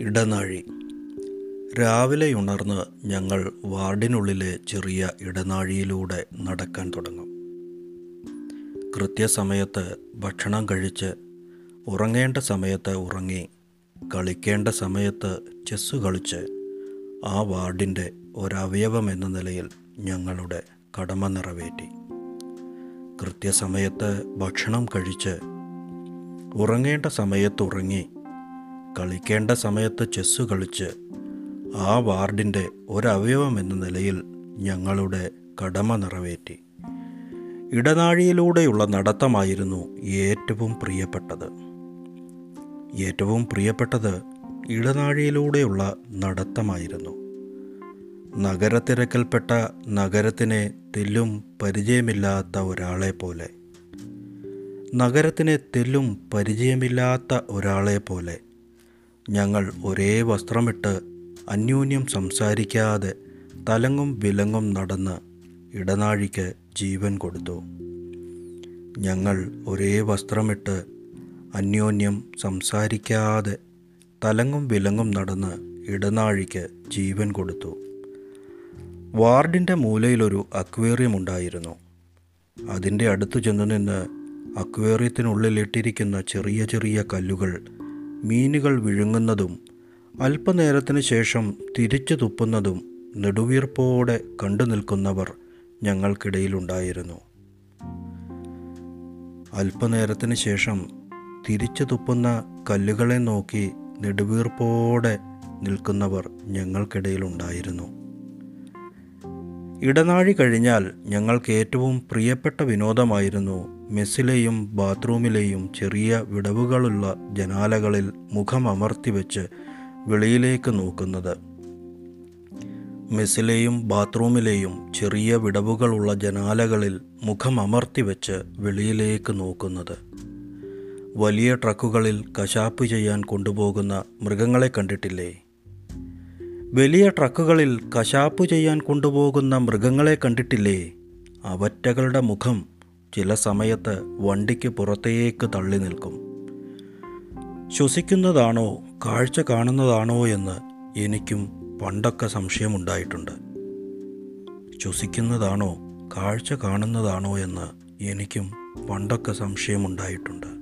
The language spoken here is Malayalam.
ഇടനാഴി. രാവിലെ ഉണർന്ന് ഞങ്ങൾ വാർഡിനുള്ളിലെ ചെറിയ ഇടനാഴിയിലൂടെ നടക്കാൻ തുടങ്ങും. കൃത്യസമയത്ത് ഭക്ഷണം കഴിച്ച് ഉറങ്ങേണ്ട സമയത്ത് ഉറങ്ങി കളിക്കേണ്ട സമയത്ത് ചെസ്സ് കളിച്ച് ആ വാർഡിന്റെ ഒരവയവം എന്ന നിലയിൽ ഞങ്ങളുടെ കടമ നിറവേറ്റി. കൃത്യസമയത്ത് ഭക്ഷണം കഴിച്ച് ഉറങ്ങേണ്ട സമയത്ത് ഉറങ്ങി കളിക്കേണ്ട സമയത്ത് ചെസ്സ് കളിച്ച് ആ വാർഡിന്റെ ഒരവയവം എന്ന നിലയിൽ ഞങ്ങളുടെ കടമ നിറവേറ്റി. ഇടനാഴിയിലൂടെയുള്ള നടത്തമായിരുന്നു ഏറ്റവും പ്രിയപ്പെട്ടത്. ഏറ്റവും പ്രിയപ്പെട്ടത് ഇടനാഴിയിലൂടെയുള്ള നടത്തമായിരുന്നു. നഗരത്തിരക്കൽപ്പെട്ട നഗരത്തിനെ തെല്ലും പരിചയമില്ലാത്ത ഒരാളെ പോലെ. നഗരത്തിനെ തെല്ലും പരിചയമില്ലാത്ത ഒരാളെ പോലെ ഞങ്ങൾ ഒരേ വസ്ത്രമിട്ട് അന്യോന്യം സംസാരിക്കാതെ തലങ്ങും വിലങ്ങും നടന്ന് ഇടനാഴിക്ക് ജീവൻ കൊടുത്തു. ഞങ്ങൾ ഒരേ വസ്ത്രമിട്ട് അന്യോന്യം സംസാരിക്കാതെ തലങ്ങും വിലങ്ങും നടന്ന് ഇടനാഴിക്ക് ജീവൻ കൊടുത്തു. വാർഡിന്റെ മൂലയിലൊരു അക്വേറിയം ഉണ്ടായിരുന്നു അതിന്റെ അടുത്ത് ചെന്നു നിന്ന് അക്വേറിയത്തിനുള്ളിൽ ഇട്ടിരിക്കുന്ന ചെറിയ ചെറിയ കല്ലുകൾ മീനുകൾ വിഴുങ്ങുന്നതും അല്പനേരത്തിന് ശേഷം തിരിച്ചു തുപ്പുന്നതും നെടുവീർപ്പോടെ കണ്ടു നിൽക്കുന്നവർ ഞങ്ങൾക്കിടയിലുണ്ടായിരുന്നു. അല്പനേരത്തിന് ശേഷം തിരിച്ചു തുപ്പുന്ന കല്ലുകളെ നോക്കി നെടുവീർപ്പോടെ നിൽക്കുന്നവർ ഞങ്ങൾക്കിടയിലുണ്ടായിരുന്നു. ഇടനാഴി കഴിഞ്ഞാൽ ഞങ്ങൾക്ക് ഏറ്റവും പ്രിയപ്പെട്ട വിനോദമായിരുന്നു മെസ്സിലെയും ബാത്റൂമിലെയും ചെറിയ വിടവുകളുള്ള ജനാലകളിൽ മുഖം അമർത്തി വെച്ച് വെളിയിലേക്ക് നോക്കുന്നത്. മെസ്സിലെയും ബാത്റൂമിലെയും ചെറിയ വിടവുകളുള്ള ജനാലകളിൽ മുഖം അമർത്തി വെച്ച് വെളിയിലേക്ക് നോക്കുന്നത്. വലിയ ട്രക്കുകളിൽ കശാപ്പ് ചെയ്യാൻ കൊണ്ടുപോകുന്ന മൃഗങ്ങളെ കണ്ടിട്ടില്ലേ? വലിയ ട്രക്കുകളിൽ കശാപ്പ് ചെയ്യാൻ കൊണ്ടുപോകുന്ന മൃഗങ്ങളെ കണ്ടിട്ടില്ലേ? അവറ്റകളുടെ മുഖം ചില സമയത്ത് വണ്ടിക്ക് പുറത്തേക്ക് തള്ളി നിൽക്കും. ശ്വസിക്കുന്നതാണോ കാഴ്ച കാണുന്നതാണോ എന്ന് എനിക്കും പണ്ടൊക്കെ സംശയമുണ്ടായിട്ടുണ്ട്. ശ്വസിക്കുന്നതാണോ കാഴ്ച കാണുന്നതാണോ എന്ന് എനിക്കും പണ്ടൊക്കെ സംശയമുണ്ടായിട്ടുണ്ട്.